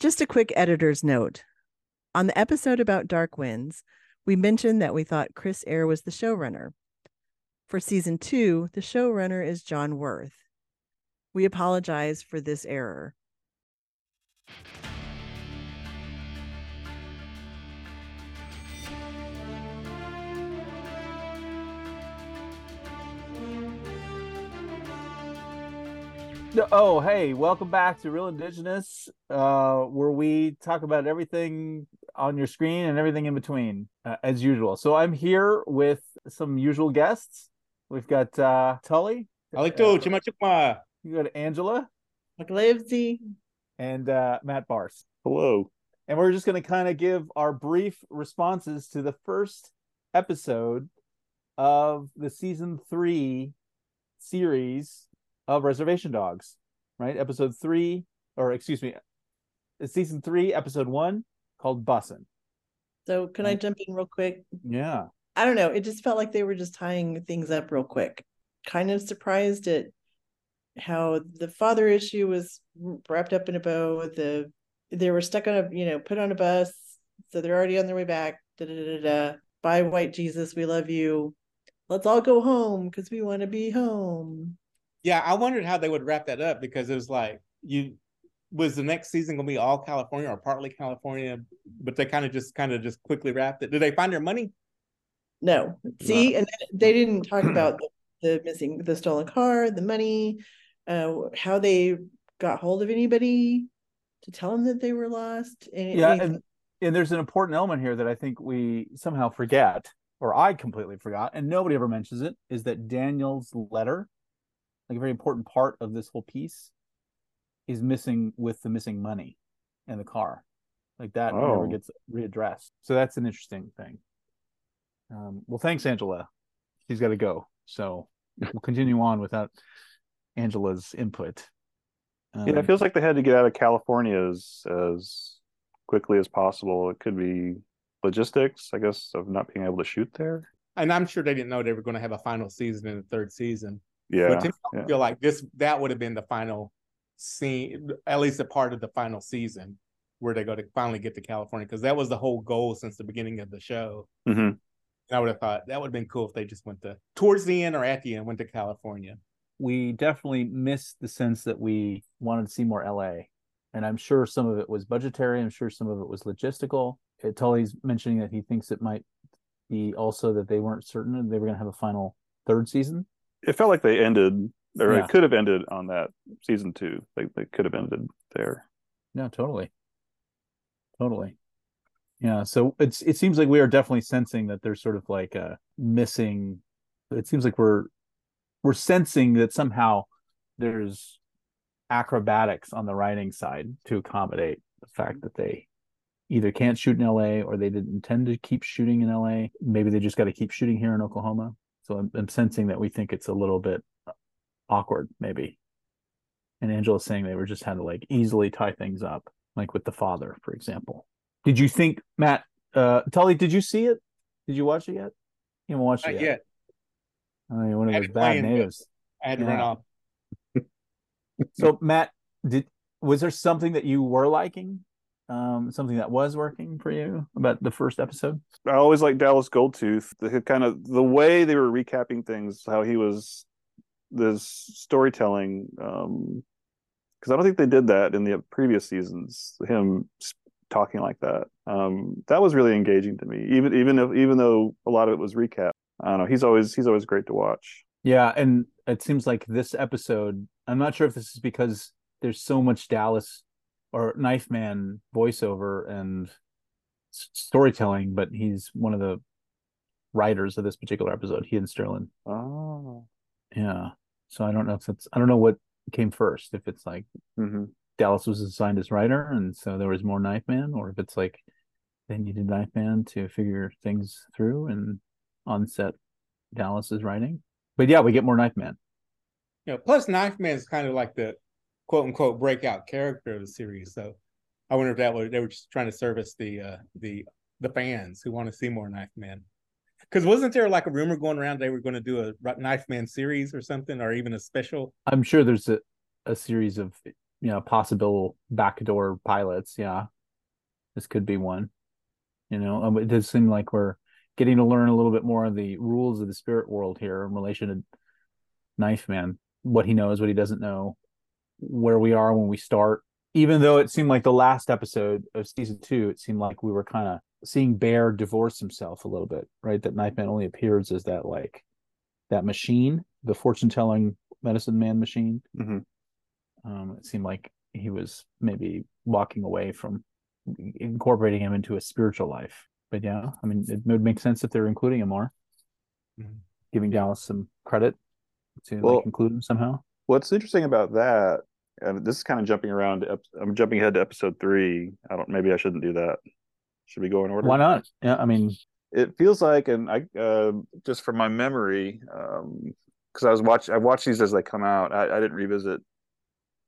Just a quick editor's note. On the episode about Dark Winds, we mentioned that we thought Chris Eyre was the showrunner. For season two, the showrunner is John Wirth. We apologize for this error. Oh, hey, welcome back to Reel Indigenous, uh, where we talk about everything on your screen and everything in between, uh, as usual. So I'm here with some usual guests. We've got uh, Tully. Alito, chima chima. You got Angela McLivesy. and uh, Matt Bars. Hello. And we're just going to kind of give our brief responses to the first episode of the season three series of Reservation Dogs, right? Episode three, or excuse me, season three, episode one, called Bussin'. So, can I jump in real quick? Yeah. I don't know. It just felt like they were just tying things up real quick. Kind of surprised at how the father issue was wrapped up in a bow. The they were stuck on a you know put on a bus, so they're already on their way back. Da da da da. da. Bye, white Jesus. We love you. Let's all go home because we want to be home. Yeah, I wondered how they would wrap that up because it was like you was the next season gonna be all California or partly California, but they kind of just kind of just quickly wrapped it. Did they find their money? No, see, and they didn't talk about the, the missing, the stolen car, the money, uh, how they got hold of anybody to tell them that they were lost. any- Yeah. anything. And, and there's an important element here that I think we somehow forget, or I completely forgot, and nobody ever mentions it, is that Daniel's letter, like a very important part of this whole piece, is missing with the missing money in the car. Like that never Oh. gets readdressed. So that's an interesting thing. Um, well, thanks, Angela. She's got to go. So we'll continue on without Angela's input. yeah, Um, it feels like they had to get out of California as as quickly as possible. It could be logistics, I guess, of not being able to shoot there. And I'm sure they didn't know they were going to have a final season in the third season. Yeah, but to me, I feel like this that would have been the final scene, at least a part of the final season where they go to finally get to California because that was the whole goal since the beginning of the show. Mhm. And I would have thought that would have been cool if they just went to towards the end or at the end went to California. we definitely missed the sense that we wanted to see more LA. And I'm sure some of it was budgetary. I'm sure some of it was logistical. Tully's mentioning that he thinks it might be also that they weren't certain they were going to have a final third season. It felt like they ended, or Yeah. it could have ended on that season two. They they could have ended there. No, totally. Totally. Yeah. So it's it seems like we are definitely sensing that there's sort of like a missing it seems like we're we're sensing that somehow there's acrobatics on the writing side to accommodate the fact that they either can't shoot in LA or they didn't intend to keep shooting in LA. Maybe they just got to keep shooting here in Oklahoma. So I'm, I'm sensing that we think it's a little bit awkward, maybe. And Angela's saying they were just had to like easily tie things up, like with the father, for example. Did you think, Matt, uh, Tully, did you see it? Did you watch it yet? You haven't watched Not it yet. yet. Oh, you're one of those bad natives. I had to run off. So, Matt, did was there something that you were liking? Um, something that was working for you about the first episode? I always like Dallas Goldtooth. The kind of the way they were recapping things, how he was this storytelling. Um, because I don't think they did that in the previous seasons. Him talking like that. Um, that was really engaging to me. Even even if even though a lot of it was recap. I don't know. He's always he's always great to watch. Yeah, and it seems like this episode, I'm not sure if this is because there's so much Dallas or Knife Man voiceover and s- storytelling, but he's one of the writers of this particular episode, he and Sterling. Oh. Yeah. So I don't know if it's I don't know what came first, if it's like hmm Dallas was assigned as writer and so there was more Knife Man, or if it's like they needed Knife Man to figure things through and on set Dallas is writing. But yeah, we get more Knife Man. Yeah. plus Knife Man is kind of like the quote unquote breakout character of the series. So I wonder if that was they were just trying to service the uh the the fans who want to see more Knife Man. Because wasn't there like a rumor going around they were going to do a Knife Man series or something, or even a special? I'm sure there's a, a series of you know possible backdoor pilots yeah this could be one you know um, it does seem like we're getting to learn a little bit more of the rules of the spirit world here in relation to knife man what he knows what he doesn't know where we are when we start even though it seemed like the last episode of season two it seemed like we were kind of seeing bear divorce himself a little bit right that knife man only appears as that like that machine the fortune telling medicine man machine Mhm. um, it seemed like he was maybe walking away from incorporating him into a spiritual life. But yeah, I mean, it would make sense if they're including him more, Mhm. giving Dallas some credit to Well- like include him somehow. What's interesting about that, and this is kind of jumping around. I'm jumping ahead to episode three. I don't. Maybe I shouldn't do that. Should we go in order? Why not? Yeah, I mean, it feels like and i uh, just from my memory um because i was watching i watched these as they come out I, I didn't revisit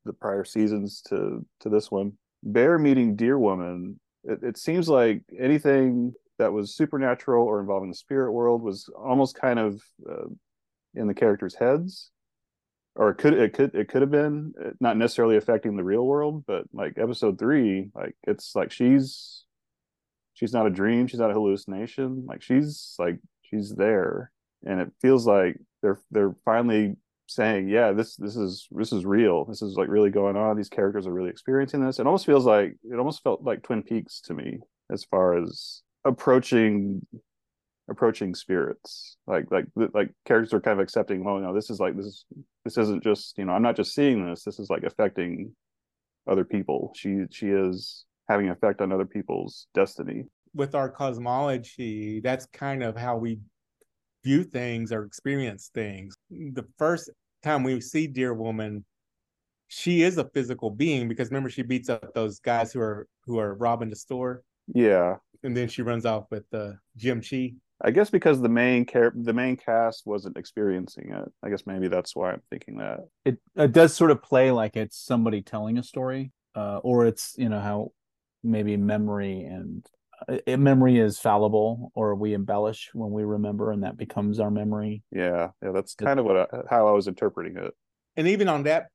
the prior seasons to to this one bear meeting deer woman it, it seems like anything that was supernatural or involving the spirit world was almost kind of uh, in the characters heads or it could it could it could have been uh, not necessarily affecting the real world but like episode three like it's like she's she's not a dream she's not a hallucination like she's like she's there and it feels like they're they're finally saying yeah this this is this is real. This is like really going on. These characters are really experiencing this. It almost feels like it almost felt like twin peaks to me as far as approaching approaching spirits. Like like like characters are kind of accepting well no this is like this is this isn't just you know i'm not just seeing this. This is like affecting other people. She she is having an effect on other people's destiny. With our cosmology, that's kind of how we view things or experience things. The first time we see Deer Woman, she is a physical being because remember she beats up those guys who are who are robbing the store, yeah. And then she runs off with uh, Jim Chee. I guess because the main char- the main cast wasn't experiencing it. I guess maybe that's why I'm thinking that. it, it does sort of play like it's somebody telling a story, uh, or it's you know how maybe memory and uh, memory is fallible, or we embellish when we remember, and that becomes our memory. Yeah, yeah, that's kind of what I, how I was interpreting it. And even on that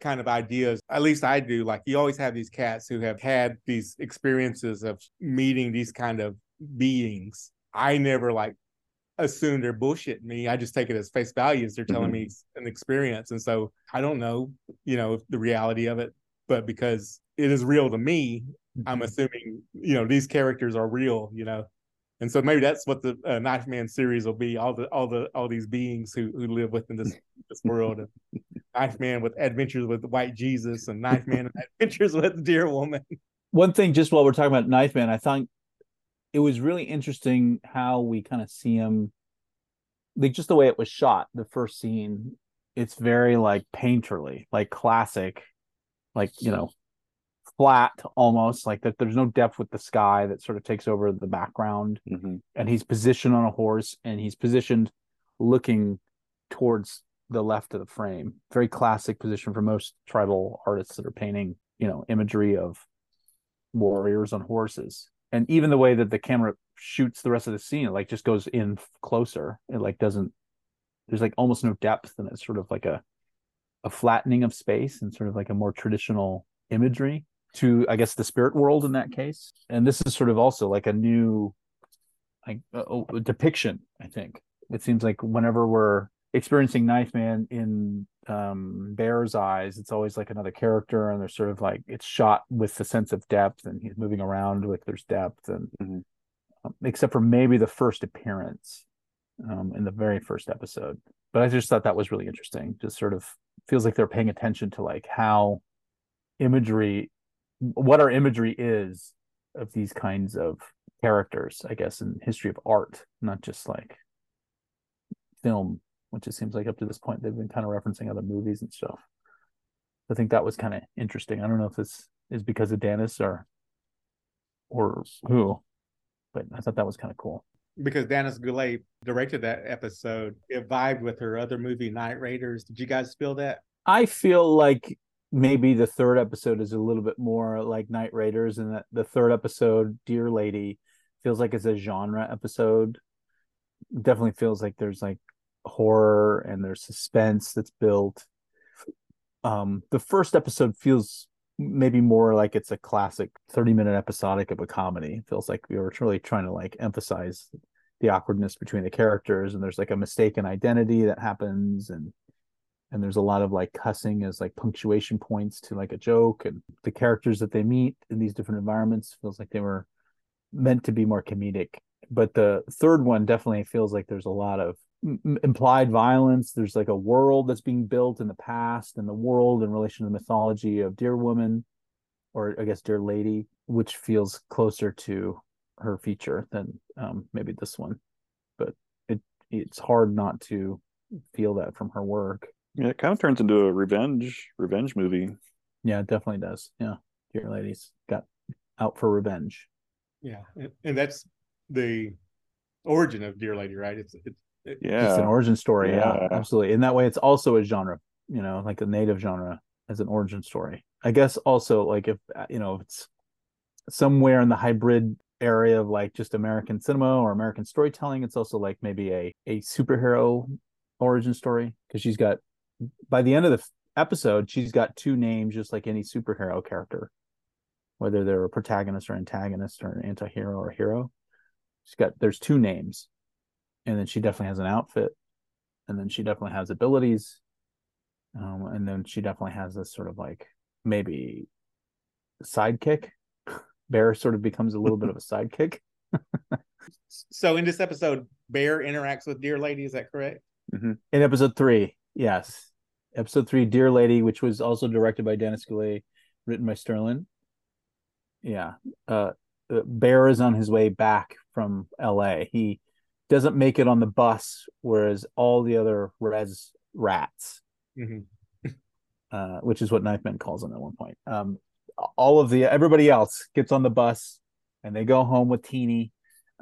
kind of ideas, at least I do, like you always have these cats who have had these experiences of meeting these kind of beings. I never like assume they're bullshitting me. I just take it as face value as they're telling me an experience. And so I don't know, you know, the reality of it, but because it is real to me, I'm assuming, you know, these characters are real, you know. And so maybe that's what the uh, Knife Man series will be all the all the all these beings who who live within this this world. And Knife Man with adventures with White Jesus and Knife Man and adventures with Deer Woman. One thing, just while we're talking about Knife Man, I thought it was really interesting how we kind of see him, like just the way it was shot. The first scene, it's very like painterly, like classic, like you know, flat almost. Like that, there's no depth with the sky that sort of takes over the background. Mhm. and he's positioned on a horse and he's positioned looking towards the left of the frame very classic position for most tribal artists that are painting you know imagery of warriors on horses and even the way that the camera shoots the rest of the scene it like just goes in closer. It like doesn't there's like almost no depth and it's sort of like a a flattening of space and sort of like a more traditional imagery to i guess the spirit world in that case. And this is sort of also like a new like a, a depiction i think. It seems like whenever we're experiencing knife man in um bear's eyes it's always like another character and they're sort of like it's shot with the sense of depth and he's moving around with there's depth and Mhm. um, except for maybe the first appearance um in the very first episode but i just thought that was really interesting just sort of feels like they're paying attention to like how imagery what our imagery is of these kinds of characters i guess in history of art not just like film which it seems like up to this point they've been kind of referencing other movies and stuff i think that was kind of interesting i don't know if this is because of Danis or or who but i thought that was kind of cool Because Danis Goulet directed that episode. It vibed with her other movie, Night Raiders. Did you guys feel that? I feel like maybe the third episode is a little bit more like Night Raiders, and that the third episode, Deer Lady, feels like it's a genre episode. Definitely feels like there's like horror and there's suspense that's built. Um, the first episode feels maybe more like it's a classic 30 minute episodic of a comedy. It feels like we were really trying to like emphasize the awkwardness between the characters and there's like a mistaken identity that happens and and there's a lot of like cussing as like punctuation points to like a joke and the characters that they meet in these different environments feels like they were meant to be more comedic but the third one definitely feels like there's a lot of m- implied violence. There's like a world that's being built in the past and the world in relation to the mythology of deer woman or i guess deer lady which feels closer to her feature than um, maybe this one. But it it's hard not to feel that from her work. Yeah, it kind of turns into a revenge revenge movie. yeah it definitely does. Yeah. Dear ladies got out for revenge. Yeah, and, and that's the origin of Deer Lady, right? It's it's it, Yeah. it's an origin story yeah. Yeah. absolutely in that way it's also a genre you know like a native genre as an origin story i guess also like if uh, you know if it's somewhere in the hybrid area of like just american cinema or american storytelling it's also like maybe a a superhero origin story because she's got by the end of the episode she's got two names just like any superhero character whether they're a protagonist or antagonist or an anti-hero or hero she's got there's two names and then she definitely has an outfit and then she definitely has abilities um, and then she definitely has this sort of like maybe sidekick. Bear sort of becomes a little bit of a sidekick. So in this episode, Bear interacts with Deer Lady. Is that correct? in episode three yes. Episode three deer lady which was also directed by danis goulet written by sterling. Yeah. Uh uh, bear is on his way back from la he doesn't make it on the bus whereas all the other res rats hmm uh, which is what Knifeman calls them at one point. Um, all of the everybody else gets on the bus and they go home with Teenie,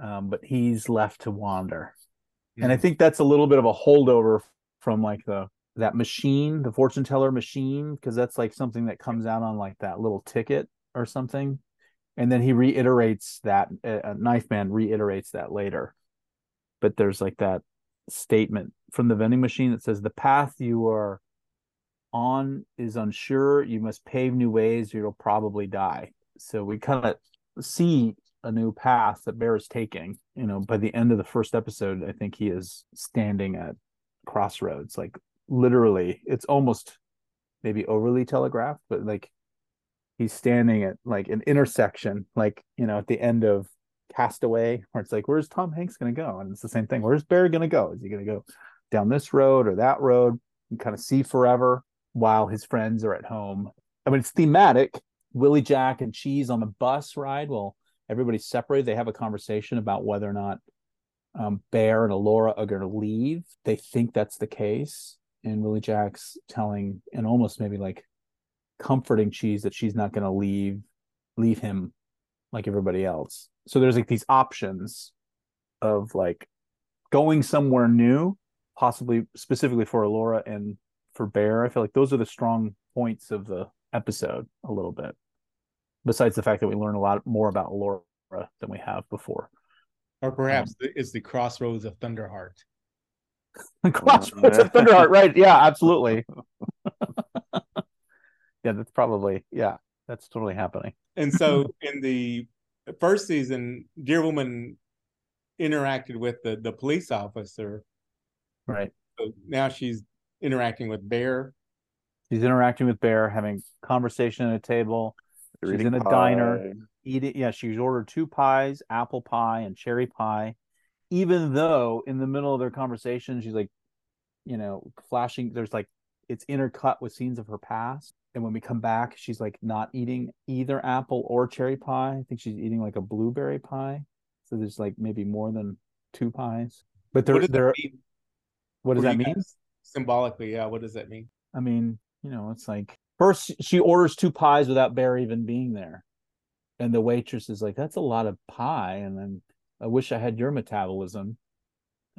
um, but he's left to wander. And I think that's a little bit of a holdover from like the that machine, the fortune teller machine, because that's like something that comes out on like that little ticket or something. And then he reiterates that uh, Knife Man reiterates that later. But there's like that statement from the vending machine that says the path you are on is unsure. You must pave new ways, or you'll probably die. So we kind of see a new path that Bear is taking. You know, by the end of the first episode, I think he is standing at crossroads. Like literally, it's almost maybe overly telegraphed, but like he's standing at like an intersection, like you know, at the end of Castaway, where it's like, where's Tom Hanks gonna go? And it's the same thing. Where's Bear gonna go? Is he gonna go down this road or that road? And kind of see forever while his friends are at home. I mean, it's thematic. Willie Jack and Cheese on the bus ride. Well, everybody's separated. They have a conversation about whether or not um, Bear and Elora are going to leave. They think that's the case. And Willie Jack's telling, and almost maybe like comforting Cheese that she's not going to leave, leave him like everybody else. So there's like these options of like going somewhere new, possibly specifically for Elora and for Bear. I feel like those are the strong points of the episode a little bit. Besides the fact that we learn a lot more about Elora than we have before. or perhaps um, the- it's the crossroads of Thunderheart. Crossroads of Thunderheart, right? Yeah, absolutely. yeah, that's probably yeah, that's totally happening. And so in the first season, Deer Woman interacted with the the police officer. Right. So now she's interacting with Bear. She's interacting with Bear, having conversation at a table. They're She's in a diner. eating yeah she's ordered two pies apple pie and cherry pie even though in the middle of their conversation she's like you know flashing there's like it's intercut with scenes of her past and when we come back she's like not eating either apple or cherry pie i think she's eating like a blueberry pie so there's like maybe more than two pies but What that mean what does for that mean guys? Symbolically, yeah. What does that mean? I mean, you know, it's like first she orders two pies without Bear even being there. And the waitress is like, that's a lot of pie. And then I wish I had your metabolism.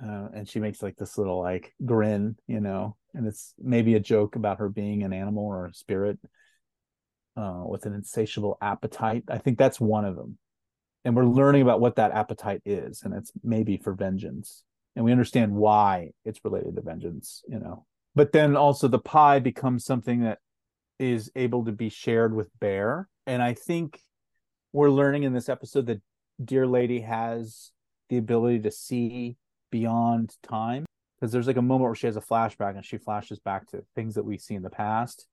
Uh, and she makes like this little like grin, you know, and it's maybe a joke about her being an animal or a spirit uh, with an insatiable appetite. I think that's one of them. And we're learning about what that appetite is. And it's maybe for vengeance. And we understand why it's related to vengeance, you know but then also the pie becomes something that is able to be shared with Bear. And I think we're learning in this episode that Deer Lady has the ability to see beyond time. Because there's like a moment where she has a flashback and she flashes back to things that we see in the past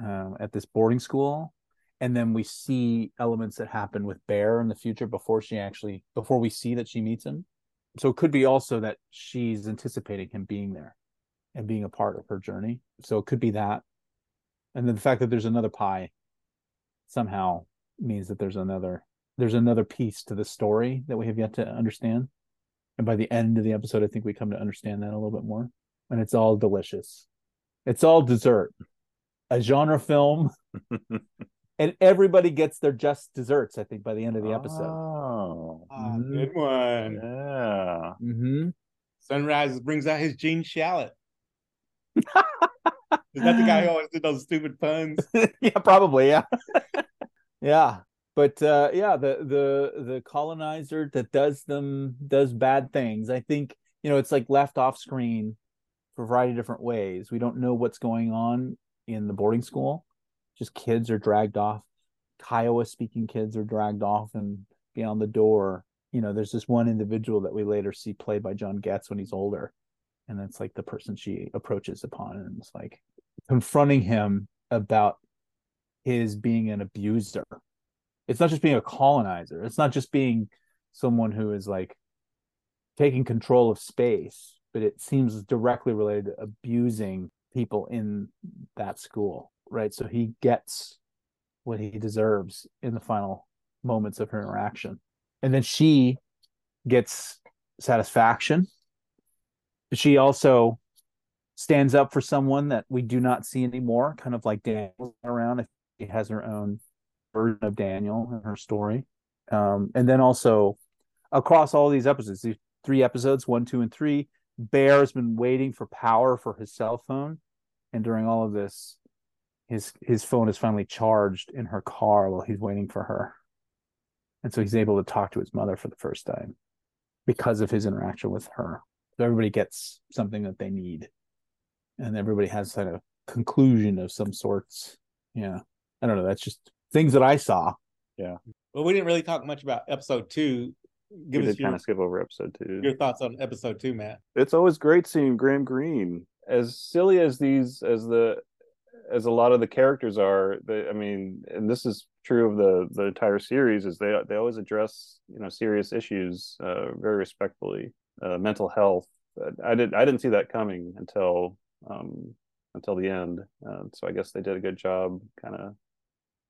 uh, at this boarding school. And then we see elements that happen with Bear in the future before she actually, before we see that she meets him. So it could be also that she's anticipating him being there and being a part of her journey. So it could be that. And then the fact that there's another pie somehow means that there's another there's another piece to the story that we have yet to understand. And by the end of the episode, I think we come to understand that a little bit more. And it's all delicious. It's all dessert. A genre film. and everybody gets their just desserts, I think, by the end of the episode. Oh, Ah. Good one. yeah. Mm-hmm. Sunrise brings out his Gene Shalit. Is that the guy who always did those stupid puns? yeah, probably, yeah. yeah. But uh yeah, the the the colonizer that does them does bad things. I think, you know, it's like left off screen for a variety of different ways. We don't know what's going on in the boarding school. Just kids are dragged off. Kiowa speaking kids are dragged off and beyond the door. You know, there's this one individual that we later see played by John Getz when he's older. And that's like the person she approaches upon and it's like confronting him about his being an abuser. It's not just being a colonizer. It's not just being someone who is like taking control of space, but it seems directly related to abusing people in that school, right? So he gets what he deserves in the final moments of her interaction. And then she gets satisfaction. But she also stands up for someone that we do not see anymore, kind of like Daniel around. If she has her own version of Daniel and her story. Um, and then also across all these episodes, these three episodes, one, two, and three, Bear has been waiting for power for his cell phone. And during all of this, his his phone is finally charged in her car while he's waiting for her. And so he's able to talk to his mother for the first time because of his interaction with her. So everybody gets something that they need. And everybody has kind of conclusion of some sorts. Yeah. I don't know. That's just things that I saw. Yeah. Well, we didn't really talk much about episode two. Give we us did your, kind of skip over episode two. your thoughts on episode two, Matt. it's always great seeing Graham Greene. As silly as these, as the, as a lot of the characters are, they, I mean, and this is true of the the entire series, is they they always address you know serious issues uh, very respectfully. Uh, mental health. I did I didn't see that coming until um, until the end. Uh, so I guess they did a good job, kind of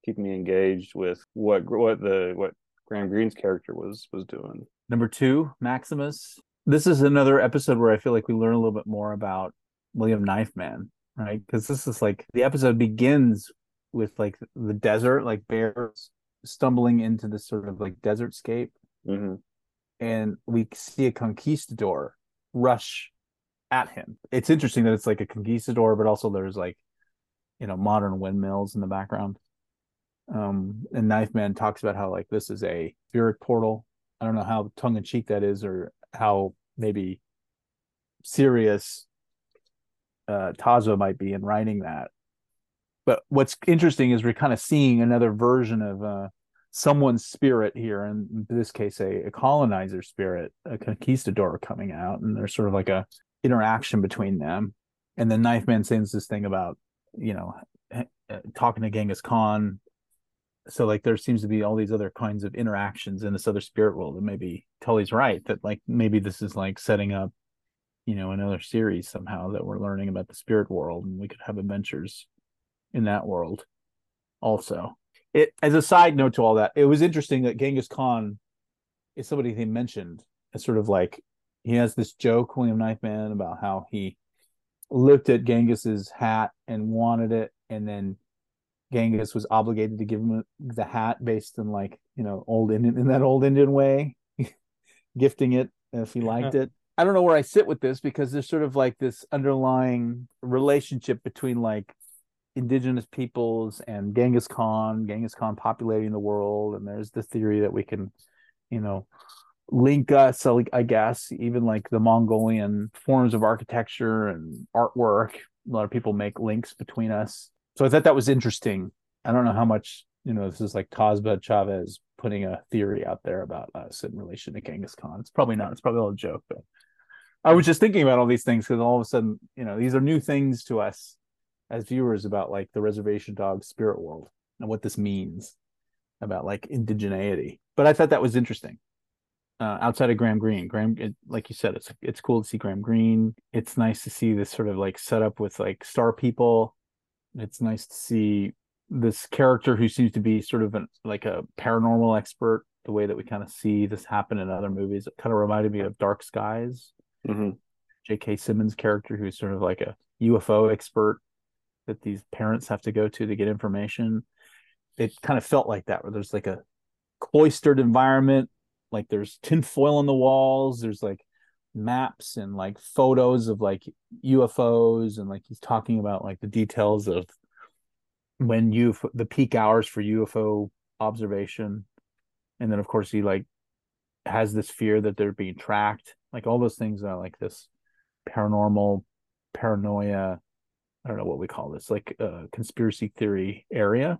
keeping me engaged with what what the what Graham Greene's character was was doing. Number two, Maximus. This is another episode where I feel like we learn a little bit more about William Knifeman, right? Because this is like the episode begins with like the desert, like bears stumbling into this sort of like desert scape, Mm-hmm. and we see a conquistador rush at him. It's interesting that it's like a conquistador, but also there's like, you know, modern windmills in the background. Um, and Knife Man talks about how like this is a spirit portal. I don't know how tongue in cheek that is, or how maybe serious uh Tazbah might be in writing that. But what's interesting is we're kind of seeing another version of uh someone's spirit here, in this case, a, a colonizer spirit, a conquistador coming out, and there's sort of like a interaction between them. And then Knife Man sings this thing about, you know, uh, talking to Genghis Khan. So like there seems to be all these other kinds of interactions in this other spirit world, and maybe Tully's right that like maybe this is like setting up, you know, another series somehow that we're learning about the spirit world, and we could have adventures in that world also. It as a side note to all that, it was interesting that Genghis Khan is somebody they mentioned as sort of like he has this joke, William Knifeman, about how he looked at Genghis's hat and wanted it, and then Genghis was obligated to give him the hat based on like you know old Indian in that old Indian way, gifting it if he liked uh-huh. it. I don't know where I sit with this because there's sort of like this underlying relationship between like indigenous peoples and Genghis Khan, Genghis Khan populating the world, and there's the theory that we can, you know, link us, I guess, even like the Mongolian forms of architecture and artwork. A lot of people make links between us. So I thought that was interesting. I don't know how much you know. This is like Tazbah Chavez putting a theory out there about us in relation to Genghis Khan. It's probably not. It's probably all a joke, but I was just thinking about all these things because all of a sudden, you know, these are new things to us as viewers about like the reservation dog spirit world and what this means about like indigeneity. But I thought that was interesting. Uh, outside of Graham Greene, Graham, it, like you said, it's it's cool to see Graham Greene. It's nice to see this sort of like setup with like star people. It's nice to see this character who seems to be sort of an, like a paranormal expert. The way that we kind of see this happen in other movies, it kind of reminded me of Dark Skies. hmm J.K. Simmons character, who's sort of like a UFO expert that these parents have to go to to get information. It kind of felt like that, where there's like a cloistered environment, like there's tinfoil on the walls, there's like maps and like photos of like UFOs, and like he's talking about like the details of when you the peak hours for UFO observation, and then of course he like has this fear that they're being tracked, like all those things are like this paranormal paranoia i don't know what we call this like uh conspiracy theory area.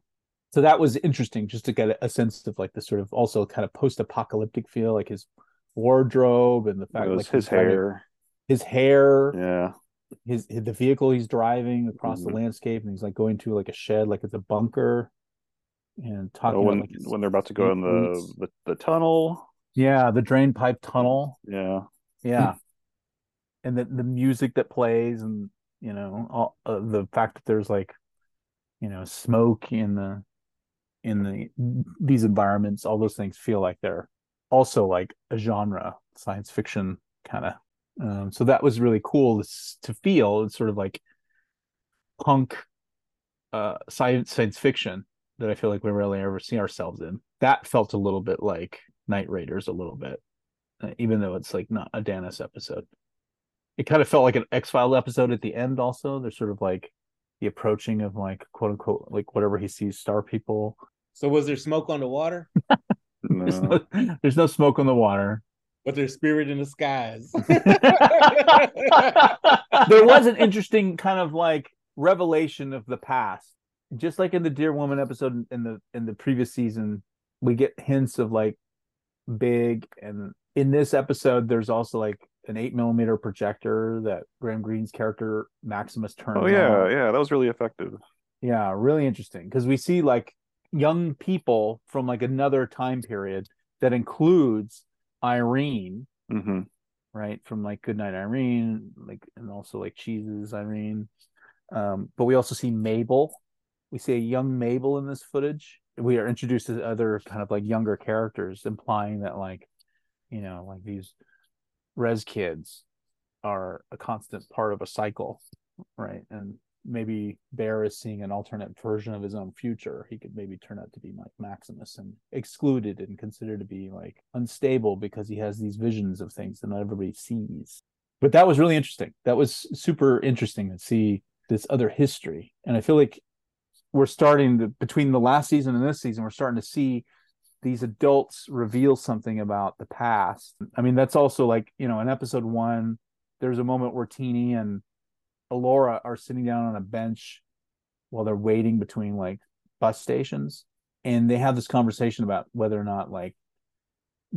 So that was interesting just to get a sense of like the sort of also kind of post-apocalyptic feel like his wardrobe and the fact like his hair. his hair Yeah. his, the vehicle he's driving across Mhm. the landscape and he's like going to like a shed like it's a bunker and talking Oh, about when like when they're about to go in the, the the tunnel. yeah the drain pipe tunnel Yeah. yeah and the the music that plays and you know all uh, the fact that there's like you know smoke in the in the these environments all those things feel like they're also like a genre science fiction kind of um, so that was really cool to, to feel it's sort of like punk uh science science fiction that i feel like we rarely ever see ourselves in that felt a little bit like night raiders a little bit uh, even though it's like not a Danis episode. It kind of felt like an X File episode at the end. Also, there's sort of like the approaching of like quote unquote like whatever he sees star people. So was there smoke on the water? There's No. no, there's no smoke on the water. But there's spirit in the skies. there was an interesting kind of like revelation of the past, just like in the Dear Woman episode in the in the previous season. We get hints of like big, and in this episode, there's also like an eight millimeter projector that Graham Greene's character Maximus turns. Oh yeah, on. yeah, that was really effective. Yeah, really interesting because we see like young people from like another time period that includes Irene, hmm right? From like Goodnight Irene, like and also like Cheese's Irene. Um, but we also see Mabel. We see a young Mabel in this footage. We are introduced to other kind of like younger characters, implying that like, you know, like these res kids are a constant part of a cycle, right? And maybe Bear is seeing an alternate version of his own future. He could maybe turn out to be like Maximus and excluded and considered to be like unstable because he has these visions of things that not everybody sees. But that was really interesting. That was super interesting to see this other history. And I feel like we're starting to, between the last season and this season, we're starting to see these adults reveal something about the past. I mean, that's also like, you know, in episode one, there's a moment where Teenie and Elora are sitting down on a bench while they're waiting between like bus stations. And they have this conversation about whether or not like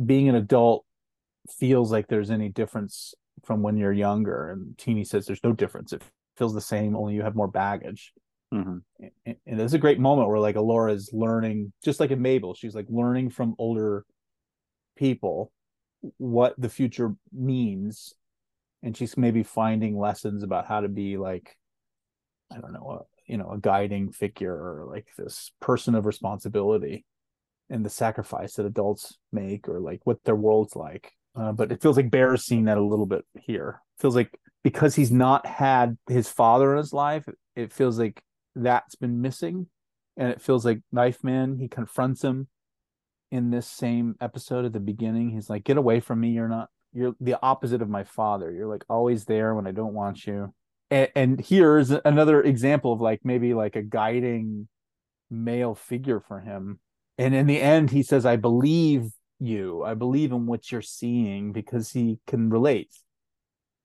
being an adult feels like there's any difference from when you're younger. And Teenie says there's no difference. It feels the same, only you have more baggage hmm and and it's a great moment where like Elora is learning, just like in Mabel, she's like learning from older people what the future means, and she's maybe finding lessons about how to be like, I don't know, a, you know, a guiding figure or like this person of responsibility, and the sacrifice that adults make or like what their world's like. Uh, but it feels like Bear's seeing that a little bit here. feels like because he's not had his father in his life, it feels like that's been missing and it feels like knife man he confronts him in this same episode at the beginning he's like get away from me you're not you're the opposite of my father. You're like always there when i don't want you. And, and here's another example of like maybe like a guiding male figure for him. And in the end he says i believe you. I believe in what you're seeing because he can relate.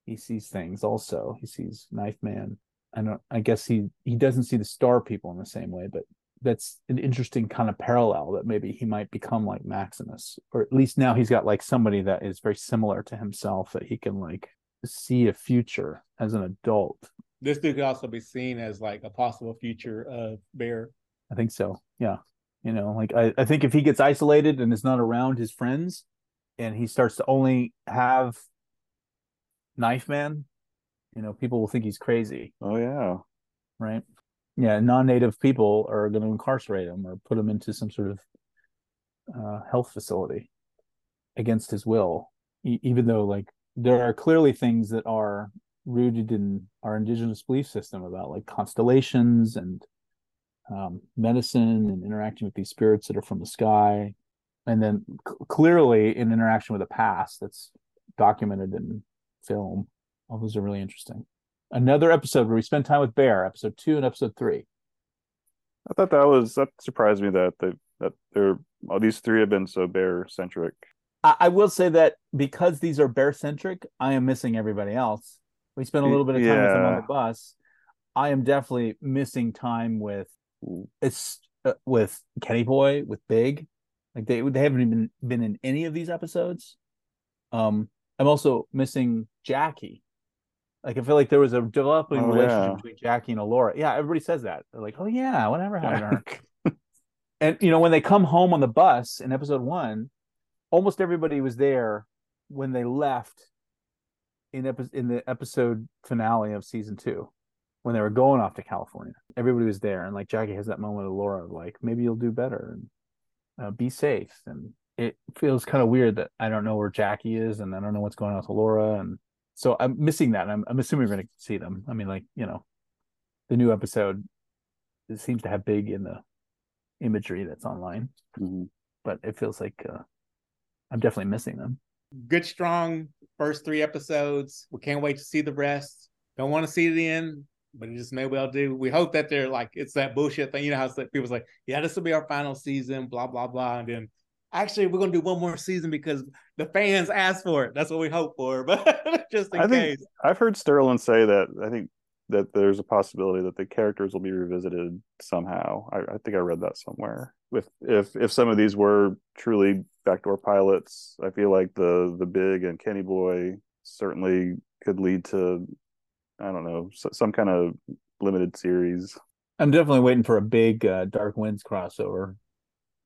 He sees things also. He sees knife man. I don't I guess he he doesn't see the star people in the same way, but that's an interesting kind of parallel that maybe he might become like Maximus, or at least now he's got like somebody that is very similar to himself that he can like see a future as an adult. This dude could also be seen as like a possible future of Bear. I think so. Yeah. You know, like I, I think if he gets isolated and is not around his friends and he starts to only have Knife Man, you know, people will think he's crazy. Oh yeah. Right. Yeah. Non native people are going to incarcerate him or put him into some sort of uh, health facility against his will, e- even though, like, there are clearly things that are rooted in our indigenous belief system about like constellations and um, medicine and interacting with these spirits that are from the sky and then c- clearly in interaction with the past that's documented in film all those are really interesting another episode where we spend time with bear episode two and episode three I thought that was that surprised me that they that they're all these three have been so bear centric. I, I will say that because these are bear centric i am missing everybody else we spent a little bit of time with them on the bus i am definitely missing time with it's uh, with Kenny Boy, with Big, like they they haven't even been in any of these episodes. Um, I'm also missing Jackie. Like I feel like there was a developing Oh, relationship yeah. between Jackie and Elora. Yeah, everybody says that. They're like, oh yeah, whatever happened to her. and you know when they come home on the bus in episode one, almost everybody was there when they left in epi- in the episode finale of season two when they were going off to California. Everybody was there, and like Jackie has that moment with Laura, of like maybe you'll do better and uh, be safe. And it feels kind of weird that I don't know where Jackie is, and I don't know what's going on with Laura, and so I'm missing that. I'm I'm assuming we're going to see them. I mean, like you know, the new episode it seems to have big in the imagery that's online, Mhm. but it feels like uh, I'm definitely missing them. Good, strong first three episodes. We can't wait to see the rest. Don't want to see the end, but it just may well do. We hope that they're like it's that bullshit thing. You know how it's like people's like, yeah, this will be our final season, blah blah blah, and then actually we're gonna do one more season because the fans asked for it. That's what we hope for, but just in I think- I've heard Sterling say that I think that there's a possibility that the characters will be revisited somehow. I, I think I read that somewhere. With if if some of these were truly backdoor pilots, I feel like the the big and Kenny Boy certainly could lead to I don't know some kind of limited series. I'm definitely waiting for a big uh, Dark Winds crossover.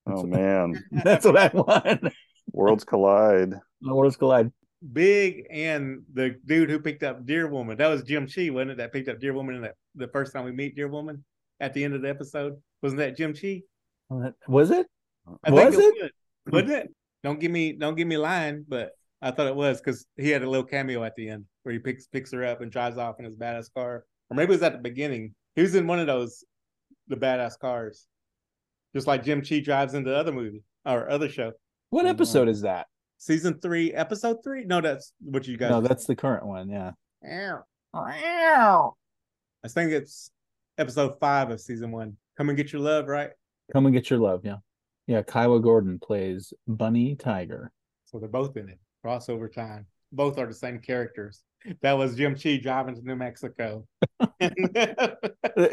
Oh man, That's what I want. worlds collide. The worlds collide. Big and the dude who picked up Deer Woman. That was Jim Chee, wasn't it? That picked up Deer Woman in that the first time we meet Deer Woman at the end of the episode. Wasn't that Jim Chee? Was it? I Was think it? was. Wasn't it? Don't give me don't give me lying, but I thought it was because he had a little cameo at the end where he picks picks her up and drives off in his badass car. Or maybe it was at the beginning. He was in one of those the badass cars. Just like Jim Chee drives into the other movie or other show. What Oh, episode no. is that? Season three, episode three? No, that's what you guys No, that's the current one. Yeah. Wow. I think it's episode five of season one. Come and get your love, right? Come and get your love. Yeah. Yeah. Kyle Gordon plays Bunny Tiger. So they're both in it. Crossover time. Both are the same characters. That was Jim Chee driving to New Mexico. Uh,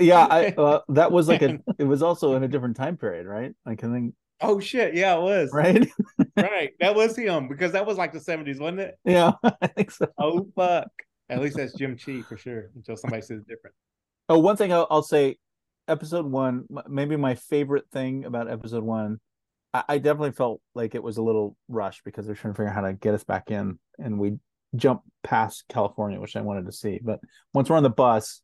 yeah. I, uh, that was like a, it was also in a different time period, right? Like I think, oh shit, yeah, it was. right? right. That was him because that was like the 70s, wasn't it? yeah. I think so. Oh fuck. At least that's Jim Chee for sure. Until somebody says different. Oh, one thing I'll, I'll say, episode one, maybe my favorite thing about episode one, I, I definitely felt like it was a little rushed because they're trying to figure out how to get us back in, and we jump past California, which I wanted to see. But once we're on the bus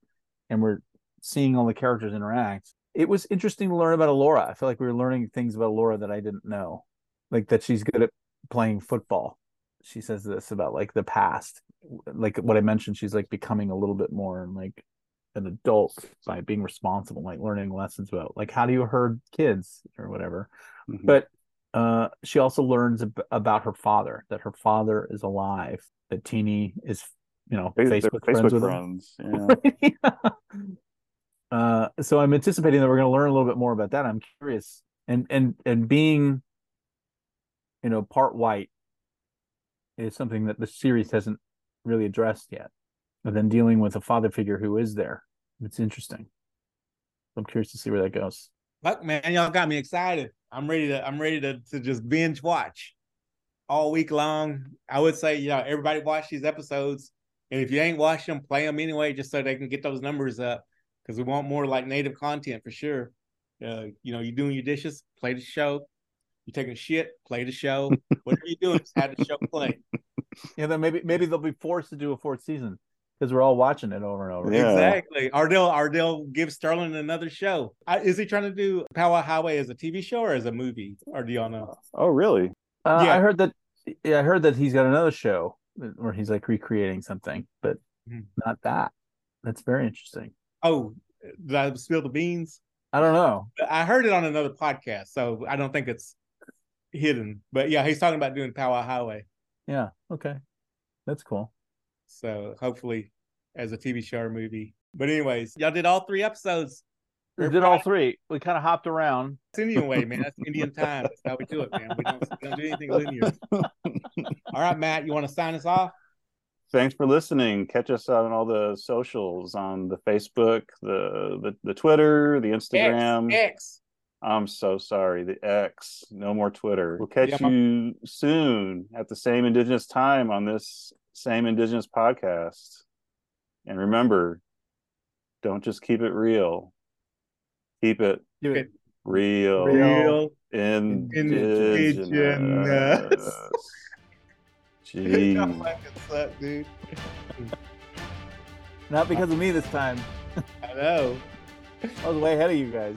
and we're seeing all the characters interact, it was interesting to learn about Elora. I feel like we were learning things about Elora that I didn't know, like that she's good at playing football. She says this about like the past, like what I mentioned. She's like becoming a little bit more like an adult by being responsible, like learning lessons about like how do you herd kids or whatever. Mhm. But uh, she also learns ab- about her father, that her father is alive, that Teenie is, you know, they're Facebook, friends with him. friends. Yeah. uh, so I'm anticipating that we're going to learn a little bit more about that. I'm curious, and and and being, you know, part white is something that the series hasn't really addressed yet. And then dealing with a father figure who is there It's interesting. I'm curious to see where that goes. Fuck man, y'all got me excited. I'm ready to I'm ready to to just binge watch all week long. I would say, you know, everybody watch these episodes. And if you ain't watched them, play them anyway, just so they can get those numbers up. Because we want more like native content for sure. Uh, you know, you doing your dishes, play the show. You taking a shit, play the show. Whatever you're doing, just have the show play. Yeah, then maybe maybe they'll be forced to do a fourth season because we're all watching it over and over. Yeah. Exactly. Or they'll give Sterling another show. I, is he trying to do Powwow Highway as a TV show or as a movie? Or do y'all know? Oh, really? Uh, Yeah. I heard that. Yeah, I heard that he's got another show where he's like recreating something, but Mhm. not that. That's very interesting. Oh, did I spill the beans? I don't know. I heard it on another podcast, so I don't think it's hidden. But yeah, he's talking about doing Powwow Highway. Yeah. Okay. That's cool. So hopefully as a TV show or movie. But anyways, y'all did all three episodes. We did all three. We kind of hopped around. It's Indian way, man. That's Indian time. That's how we do it, man. We don't, we don't do anything linear. All right, Matt, you want to sign us off? Thanks for listening. Catch us out on all the socials on the Facebook, the the, the Twitter, the Instagram. X, X. I'm so sorry. The X. No more Twitter. We'll catch Yeah, you soon at the same Indigenous time on this same Indigenous podcast. And remember, don't just keep it real. Keep it Give it. real. Real. Indigenous. Indigenous. Jeez. Y'all suck, dude. Not because of me this time. I know. I was way ahead of you guys.